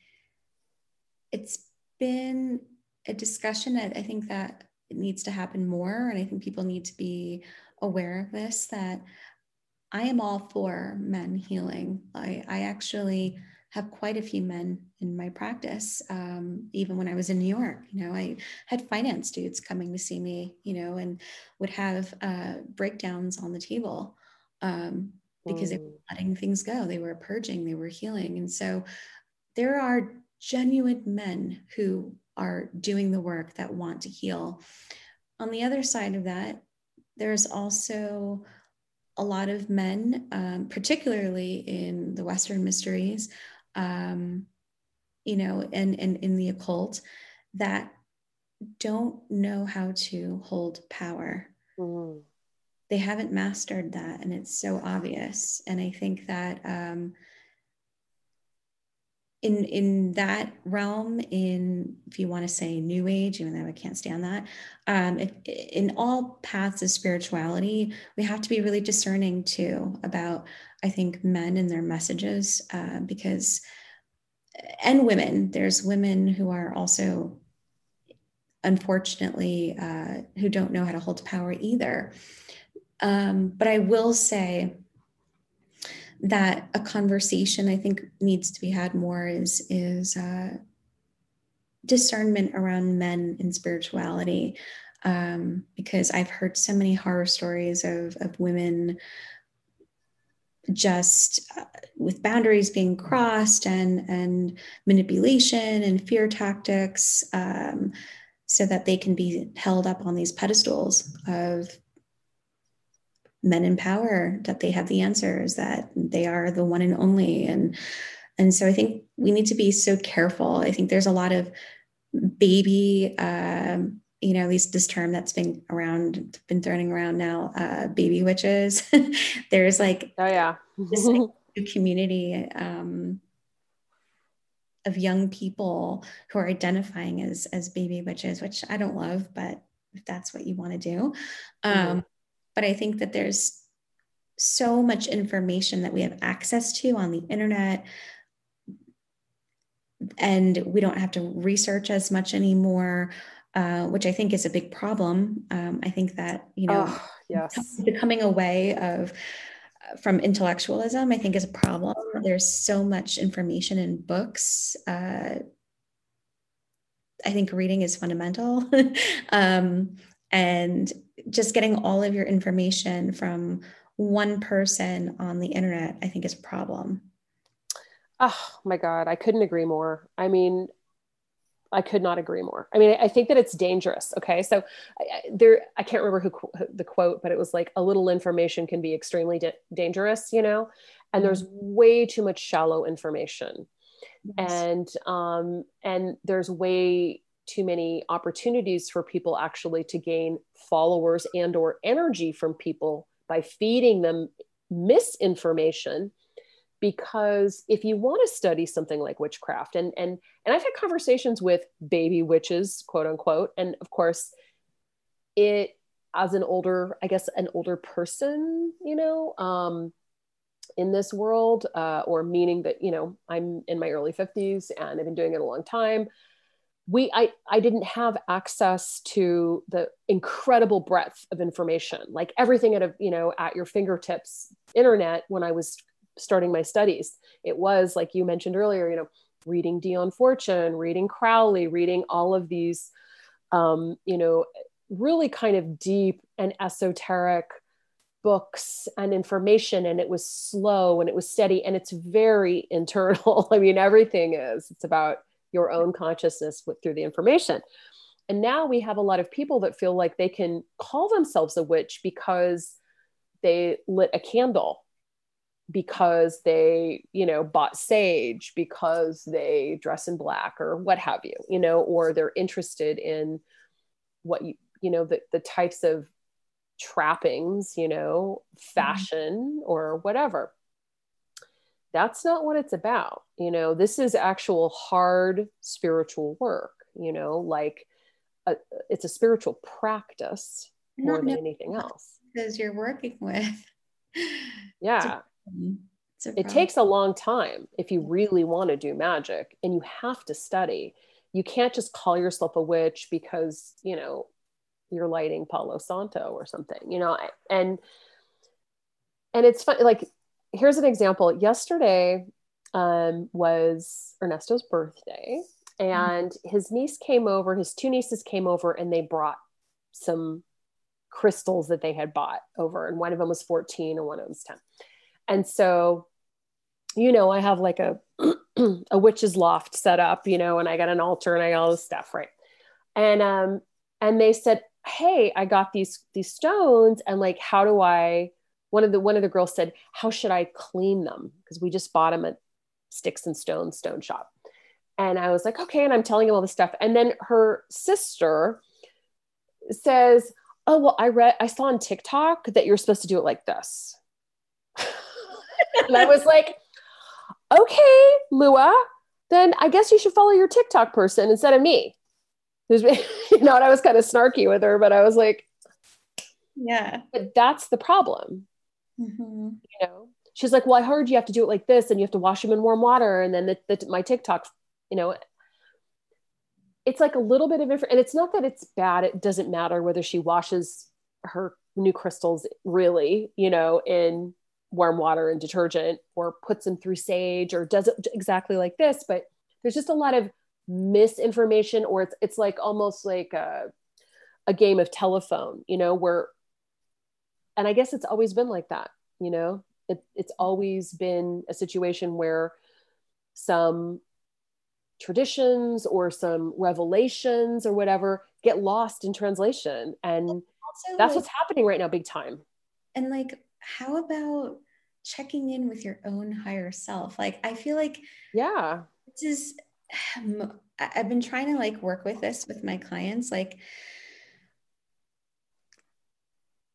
S2: it's been a discussion that I think that it needs to happen more. And I think people need to be aware of this that I am all for men healing. I, I actually have quite a few men in my practice. Um, even when I was in New York, you know, I had finance dudes coming to see me, you know, and would have uh, breakdowns on the table um, because mm. they were mm. letting things go. They were purging, they were healing. And so there are genuine men who are doing the work that want to heal. On the other side of that, there's also a lot of men, um, particularly in the Western mysteries, um, you know, and, and in the occult that don't know how to hold power. Mm. They haven't mastered that, and it's so obvious. And I think that um, in in that realm, in if you want to say New Age, even though I can't stand that, um, if, in all paths of spirituality, we have to be really discerning too about I think men and their messages uh, because and women. There's women who are also unfortunately uh, who don't know how to hold power either. Um, but I will say that a conversation I think needs to be had more is is uh, discernment around men and spirituality. Um, because I've heard so many horror stories of, of women just uh, with boundaries being crossed and and manipulation and fear tactics um, so that they can be held up on these pedestals of men in power that they have the answers that they are the one and only and and so i think we need to be so careful i think there's a lot of baby um, you know, at least this term that's been around, been thrown around now, uh, baby witches. There's like,
S1: oh yeah,
S2: this like, community um, of young people who are identifying as as baby witches, which I don't love, but if that's what you want to do, um, mm-hmm. But I think that there's so much information that we have access to on the internet and we don't have to research as much anymore uh, which I think is a big problem. Um, I think that you know, oh,
S1: yes,
S2: becoming away of from intellectualism, I think is a problem. There's so much information in books. Uh, I think reading is fundamental, um, and just getting all of your information from one person on the internet, I think, is a problem.
S1: Oh my God, I couldn't agree more. I mean, I could not agree more. I mean, I think that it's dangerous. Okay, so I, there, I can't remember who, who, the quote, but it was like a little information can be extremely da- dangerous, you know, and mm-hmm. there's way too much shallow information, yes. and um, and there's way too many opportunities for people actually to gain followers and or energy from people by feeding them misinformation. Because if you want to study something like witchcraft and and and I've had conversations with baby witches quote unquote and of course it as an older I guess an older person you know um in this world uh, or meaning that you know I'm in my early 50s and I've been doing it a long time we I, I didn't have access to the incredible breadth of information like everything at a you know at your fingertips internet when i was starting my studies. It was like you mentioned earlier, you know, reading Dion Fortune, reading Crowley, reading all of these, um, you know, really kind of deep and esoteric books and information. And it was slow and it was steady and it's very internal. I mean, everything is. It's about your own consciousness with, through the information. And now we have a lot of people that feel like they can call themselves a witch because they lit a candle because they you know bought sage because they dress in black or what have you you know or they're interested in what you you know the, the types of trappings you know mm-hmm. fashion mm-hmm. or whatever that's not what it's about. You know this is actual hard spiritual work you know like a, it's a spiritual practice more than anything else.
S2: because you're working with.
S1: Yeah. it takes a long time if you really want to do magic and you have to study. You can't just call yourself a witch because, you know, you're lighting Palo Santo or something, you know, and and it's fun. Like, here's an example. Yesterday um, was Ernesto's birthday, and mm-hmm. his niece came over. His two nieces came over, and they brought some crystals that they had bought over, and one of them was 14, and one of them was 10. And so, you know, I have like a a witch's loft set up, you know, and I got an altar and I got all this stuff, right? And um, and they said, Hey, I got these these stones, and like, how do I? One of the one of the girls said, How should I clean them? Because we just bought them at Sticks and Stones Stone Shop. And I was like, okay. And I'm telling him all this stuff. And then her sister says, Oh, well, I read, I saw on TikTok that you're supposed to do it like this. and I was like, okay, Lua, then I guess you should follow your TikTok person instead of me. you know, and I was kind of snarky with her, but I was like,
S2: yeah.
S1: But that's the problem. Mm-hmm. You know, she's like, well, I heard you have to do it like this and you have to wash them in warm water. And then the, the, my TikTok, you know, it's like a little bit of information. And it's not that it's bad. It doesn't matter whether she washes her new crystals really, you know, in warm water and detergent or puts them through sage or does it exactly like this but there's just a lot of misinformation or it's it's like almost like a, a game of telephone you know where and i guess it's always been like that you know it, it's always been a situation where some traditions or some revelations or whatever get lost in translation and also, that's like, what's happening right now big time
S2: and like how about checking in with your own higher self? Like, I feel like,
S1: yeah,
S2: this is, I've been trying to like work with this with my clients. Like,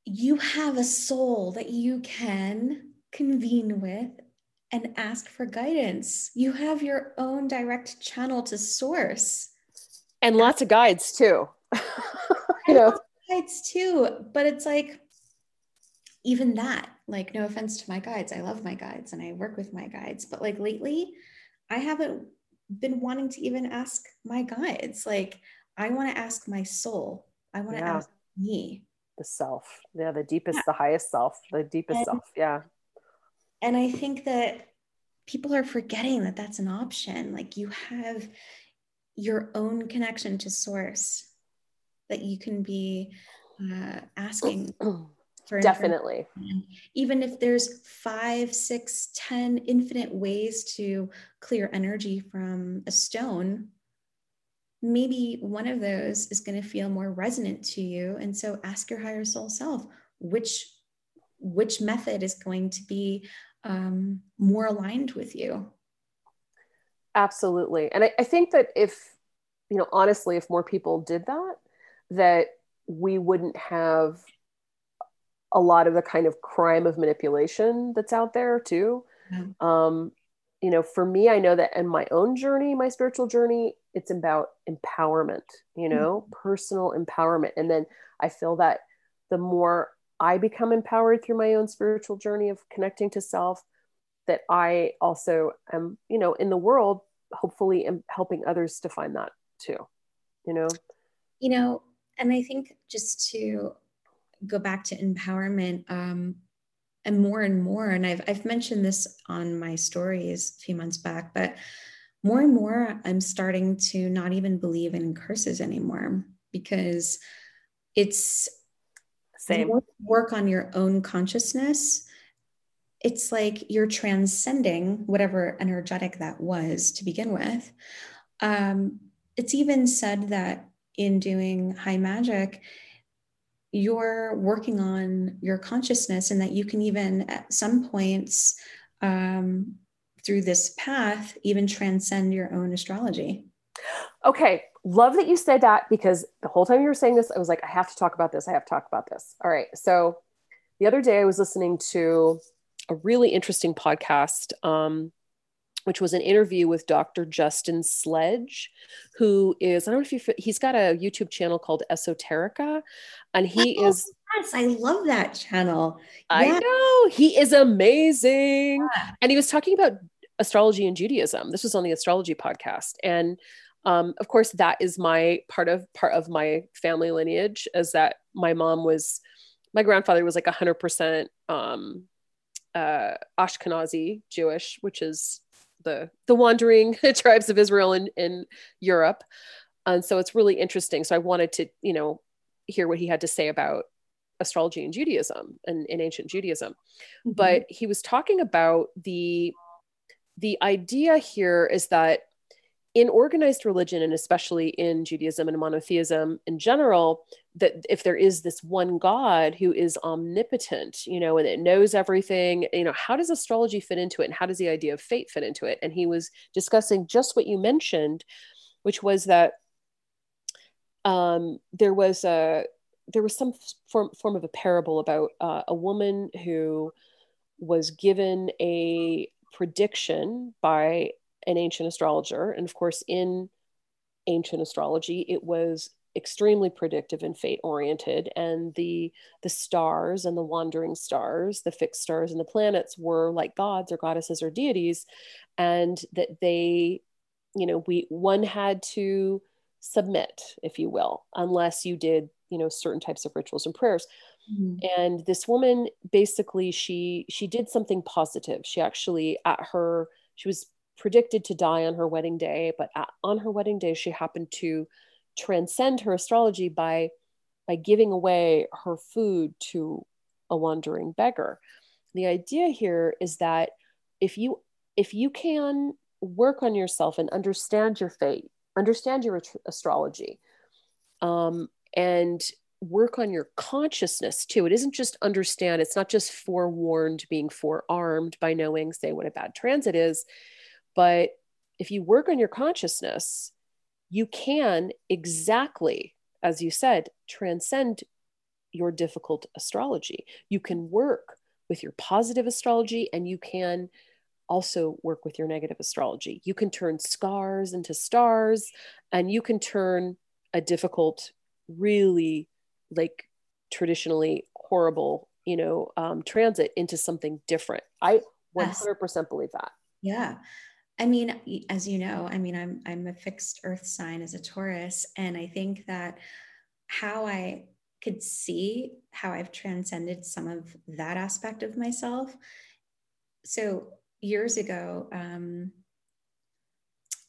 S2: you have a soul that you can convene with and ask for guidance. You have your own direct channel to source.
S1: And lots of guides too. you know,
S2: guides too. But it's like, even that, like, no offense to my guides, I love my guides and I work with my guides, but like lately, I haven't been wanting to even ask my guides. Like, I want to ask my soul, I want to yeah. ask me.
S1: The self. Yeah, the deepest, yeah. the highest self, the deepest and, self. Yeah.
S2: And I think that people are forgetting that that's an option. Like, you have your own connection to source that you can be uh, asking
S1: for definitely
S2: even if there's five six ten infinite ways to clear energy from a stone maybe one of those is going to feel more resonant to you and so ask your higher soul self which which method is going to be um, more aligned with you
S1: absolutely and I, I think that if you know honestly if more people did that that we wouldn't have a lot of the kind of crime of manipulation that's out there too. Mm-hmm. Um, you know, for me, I know that in my own journey, my spiritual journey, it's about empowerment, you know, mm-hmm. personal empowerment. And then I feel that the more I become empowered through my own spiritual journey of connecting to self, that I also am, you know, in the world, hopefully am helping others to find that too, you know?
S2: You know, and I think just to go back to empowerment um, and more and more and I've, I've mentioned this on my stories a few months back but more and more i'm starting to not even believe in curses anymore because it's
S1: same.
S2: work on your own consciousness. It's like you're transcending whatever energetic that was to begin with. Um, it's even said that in doing high magic you're working on your consciousness and that you can even at some points um, through this path even transcend your own astrology
S1: okay love that you said that because the whole time you were saying this i was like i have to talk about this i have to talk about this all right so the other day i was listening to a really interesting podcast um, which was an interview with Dr. Justin Sledge, who is, I don't know if you, he's got a YouTube channel called Esoterica, and he oh, is.
S2: Yes, I love that channel.
S1: I yeah. know. He is amazing. Yeah. And he was talking about astrology and Judaism. This was on the astrology podcast. And Um, of course, that is my part of part of my family lineage, is that my mom was, my grandfather was like hundred percent um, uh, Ashkenazi Jewish, which is the the wandering tribes of Israel in in Europe, and so it's really interesting. So I wanted to, you know, hear what he had to say about astrology and Judaism and in ancient Judaism. Mm-hmm. But he was talking about the the idea here is that in organized religion and especially in Judaism and monotheism in general, that if there is this one God who is omnipotent, you know, and it knows everything, you know, how does astrology fit into it? And how does the idea of fate fit into it? And he was discussing just what you mentioned, which was that um, there was a there was some form, form of a parable about uh, a woman who was given a prediction by an ancient astrologer. And of course, in ancient astrology, it was extremely predictive and fate oriented and the the stars and the wandering stars the fixed stars and the planets were like gods or goddesses or deities. And that they you know we one had to submit if you will unless you did you know certain types of rituals and prayers mm-hmm. and this woman basically she she did something positive she actually at her she was predicted to die on her wedding day but at, on her wedding day she happened to transcend her astrology by by giving away her food to a wandering beggar the idea here is that if you if you can work on yourself and understand your fate understand your astrology um, and work on your consciousness too. It isn't just understand, it's not just forewarned, being forearmed by knowing, say, what a bad transit is. But if you work on your consciousness, you can exactly, as you said, transcend your difficult astrology. You can work with your positive astrology and you can also work with your negative astrology. You can turn scars into stars and you can turn a difficult really like traditionally horrible you know um, transit into something different. I 100% believe that.
S2: Yeah. I mean as you know i mean i'm i'm a fixed earth sign as a taurus and i think that how i could see how i've transcended some of that aspect of myself. So years ago um,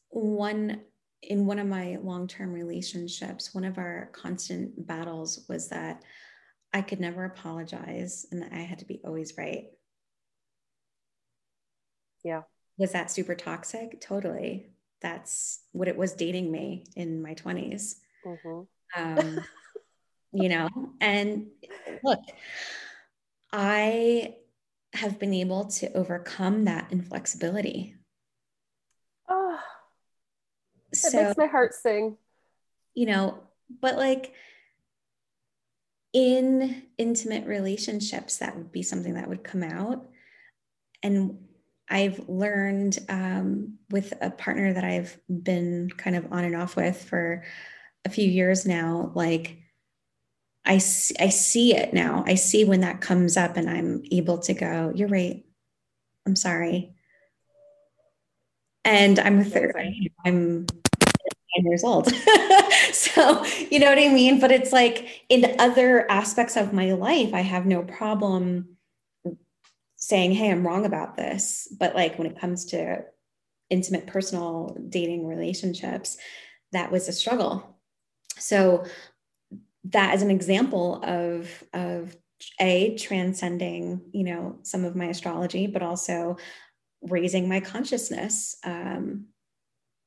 S2: one in one of my long term relationships, one of our constant battles was that I could never apologize and I had to be always right.
S1: Yeah.
S2: Was that super toxic? Totally. That's what it was dating me in my 20s. Mm-hmm. Um, you know, and look, I have been able to overcome that inflexibility
S1: so, it makes my heart sing.
S2: You know, but like in intimate relationships, that would be something that would come out. And I've learned um, with a partner that I've been kind of on and off with for a few years now, like I, I see it now. I see when that comes up and I'm able to go, you're right. I'm sorry. And I'm 30, I'm years old. so, you know what I mean? But it's like in other aspects of my life, I have no problem saying, hey, I'm wrong about this. But like when it comes to intimate personal dating relationships, that was a struggle. So that is an example of of a transcending you know some of my astrology but also raising my consciousness um,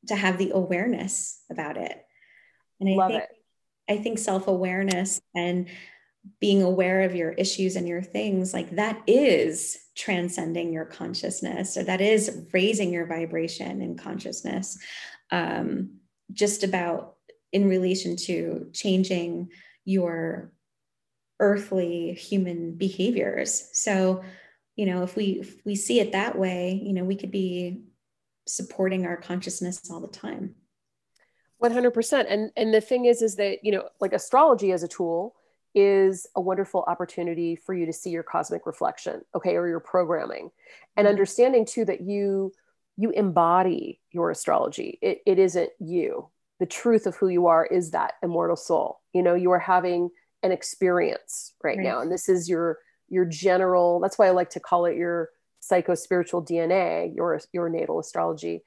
S2: to have the awareness about it. And I
S1: Love
S2: think
S1: it.
S2: I think self-awareness and being aware of your issues and your things like that is transcending your consciousness or that is raising your vibration and consciousness um, just about in relation to changing your earthly human behaviors so you know if we if we see it that way you know we could be supporting our consciousness all the time.
S1: 100% and and the thing is is that you know like astrology as a tool is a wonderful opportunity for you to see your cosmic reflection okay or your programming. And mm-hmm. understanding too that you you embody your astrology. It, it isn't you. The truth of who you are is that immortal soul. You know you are having an experience right, right. now and this is your your general that's why i like to call it your psycho spiritual dna your your natal astrology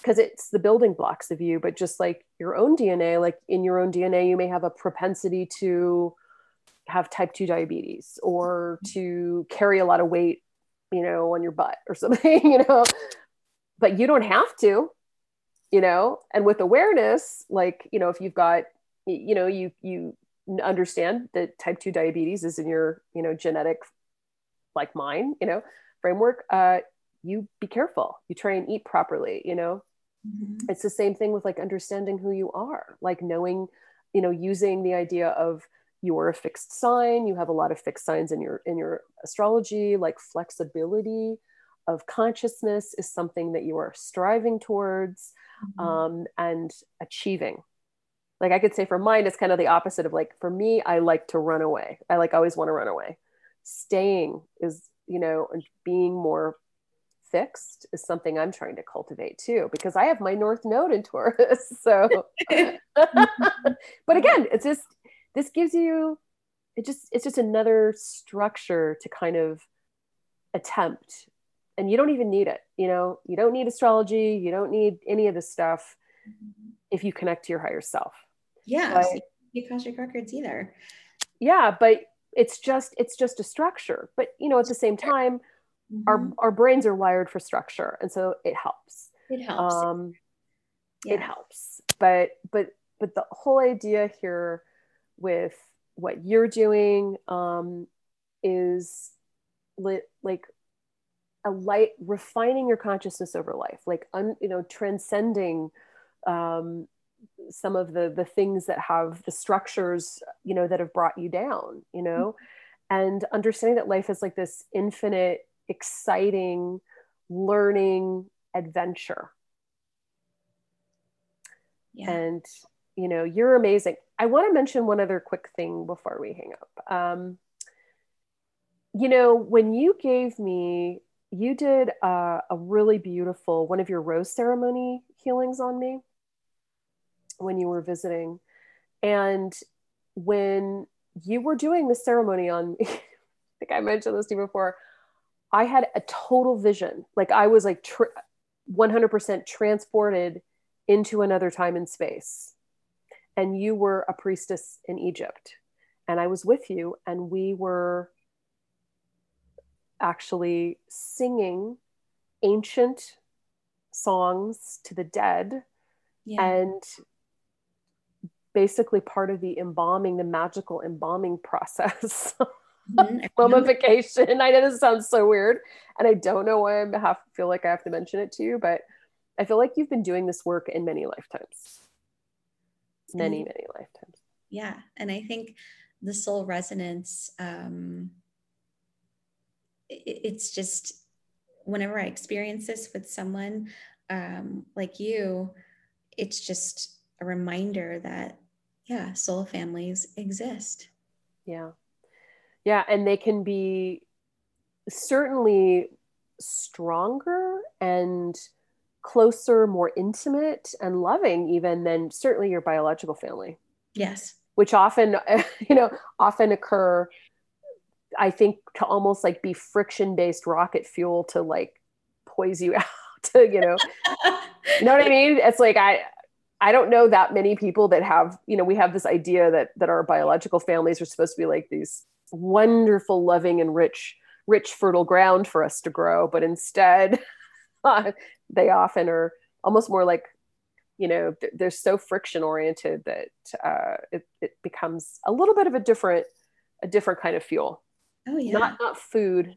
S1: because it's the building blocks of you but just like your own dna like in your own dna you may have a propensity to have type 2 diabetes or to carry a lot of weight you know on your butt or something you know? But you don't have to you know? And with awareness like you know if you've got you know you you understand that type 2 diabetes is in your you know genetic like mine you know framework uh you be careful. You try and eat properly you know? Mm-hmm. it's the same thing with like understanding who you are like knowing you know using the idea of you're a fixed sign. You have a lot of fixed signs in your in your astrology like flexibility of consciousness is something that you are striving towards mm-hmm. um, and achieving. Like i could say for mine it's kind of the opposite of like for me i like to run away. I like always want to run away. Staying is you know being more fixed is something i'm trying to cultivate too because i have my north node in taurus so. But again it's just this gives you it just it's just another structure to kind of attempt and you don't even need it you know? You don't need astrology you don't need any of this stuff mm-hmm. if you connect to your higher self.
S2: Yeah but, you akashic records either.
S1: Yeah but it's just it's just a structure but you know at the same time mm-hmm. our our brains are wired for structure and so it helps
S2: it helps um
S1: yeah. it helps but but but the whole idea here with what you're doing um, is li- like a light refining your consciousness over life like un, you know transcending um, some of the the things that have the structures you know that have brought you down you know and understanding that life is like this infinite exciting learning adventure yeah. and you know you're amazing I want to mention one other quick thing before we hang up. Um, you know, when you gave me, you did a really beautiful one of your rose ceremony healings on me when you were visiting. And when you were doing the ceremony on me, I think I mentioned this to you before, I had a total vision. Like I was like tr- 100% transported into another time and space and you were a priestess in Egypt. And I was with you, and we were actually singing ancient songs to the dead yeah. and basically part of the embalming, the magical embalming process. Mm-hmm. Mummification. I know this sounds so weird, and I don't know why I have feel like I have to mention it to you, but I feel like you've been doing this work in many lifetimes many, many lifetimes.
S2: Yeah. And I think the soul resonance, um, it, it's just whenever I experience this with someone um, like you, it's just a reminder that, yeah, soul families exist.
S1: Yeah. Yeah. And they can be certainly stronger and closer, more intimate and loving even than certainly your biological family.
S2: Yes.
S1: Which often, you know, often occur, I think, to almost like be friction based rocket fuel to like poise you out to, you know, you know what I mean? It's like, I, I don't know that many people that have, you know, we have this idea that that our biological families are supposed to be like these wonderful, loving, and rich, rich, fertile ground for us to grow, but instead, they often are almost more like you know they're so friction oriented that uh, it, it becomes a little bit of a different a different kind of fuel.
S2: Oh yeah.
S1: Not not food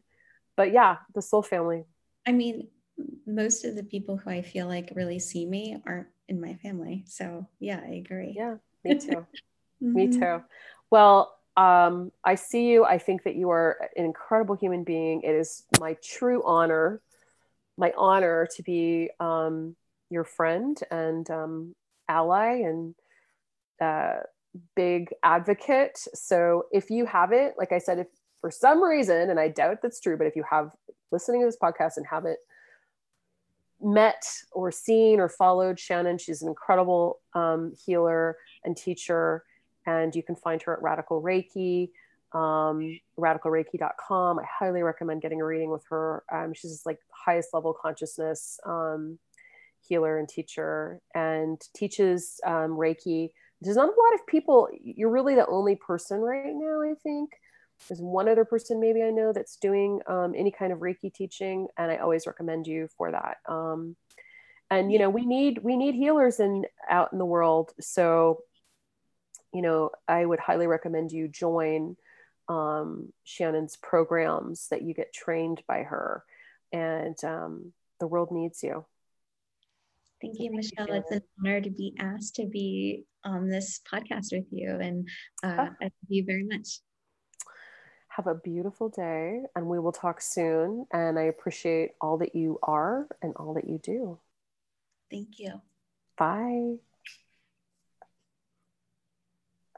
S1: but yeah the soul family.
S2: I mean most of the people who i feel like really see me aren't in my family. So yeah i agree.
S1: Yeah me too. Mm-hmm. me too. Well um, i see you. I think that you are an incredible human being. It is my true honor my honor to be um, your friend and um, ally and uh, big advocate. So if you haven't, like I said, if for some reason, and I doubt that's true, but if you have listening to this podcast and haven't met or seen or followed Shannon, she's an incredible um, healer and teacher. And you can find her at Radical Reiki, um, radicalreiki.com. I highly recommend getting a reading with her. Um, she's like highest level consciousness um, healer and teacher and teaches um, Reiki. There's not a lot of people, you're really the only person right now, I think, there's one other person maybe I know that's doing um, any kind of Reiki teaching, and I always recommend you for that. Um, and you know, we need we need healers in out in the world. So, you know, I would highly recommend you join um, Shannon's programs that you get trained by her, and um, the world needs you.
S2: Thank you, Michelle. It's an honor to be asked to be on this podcast with you, and uh, oh. I thank you very much.
S1: Have a beautiful day, and we will talk soon. And I appreciate all that you are and all that you do.
S2: Thank you.
S1: Bye.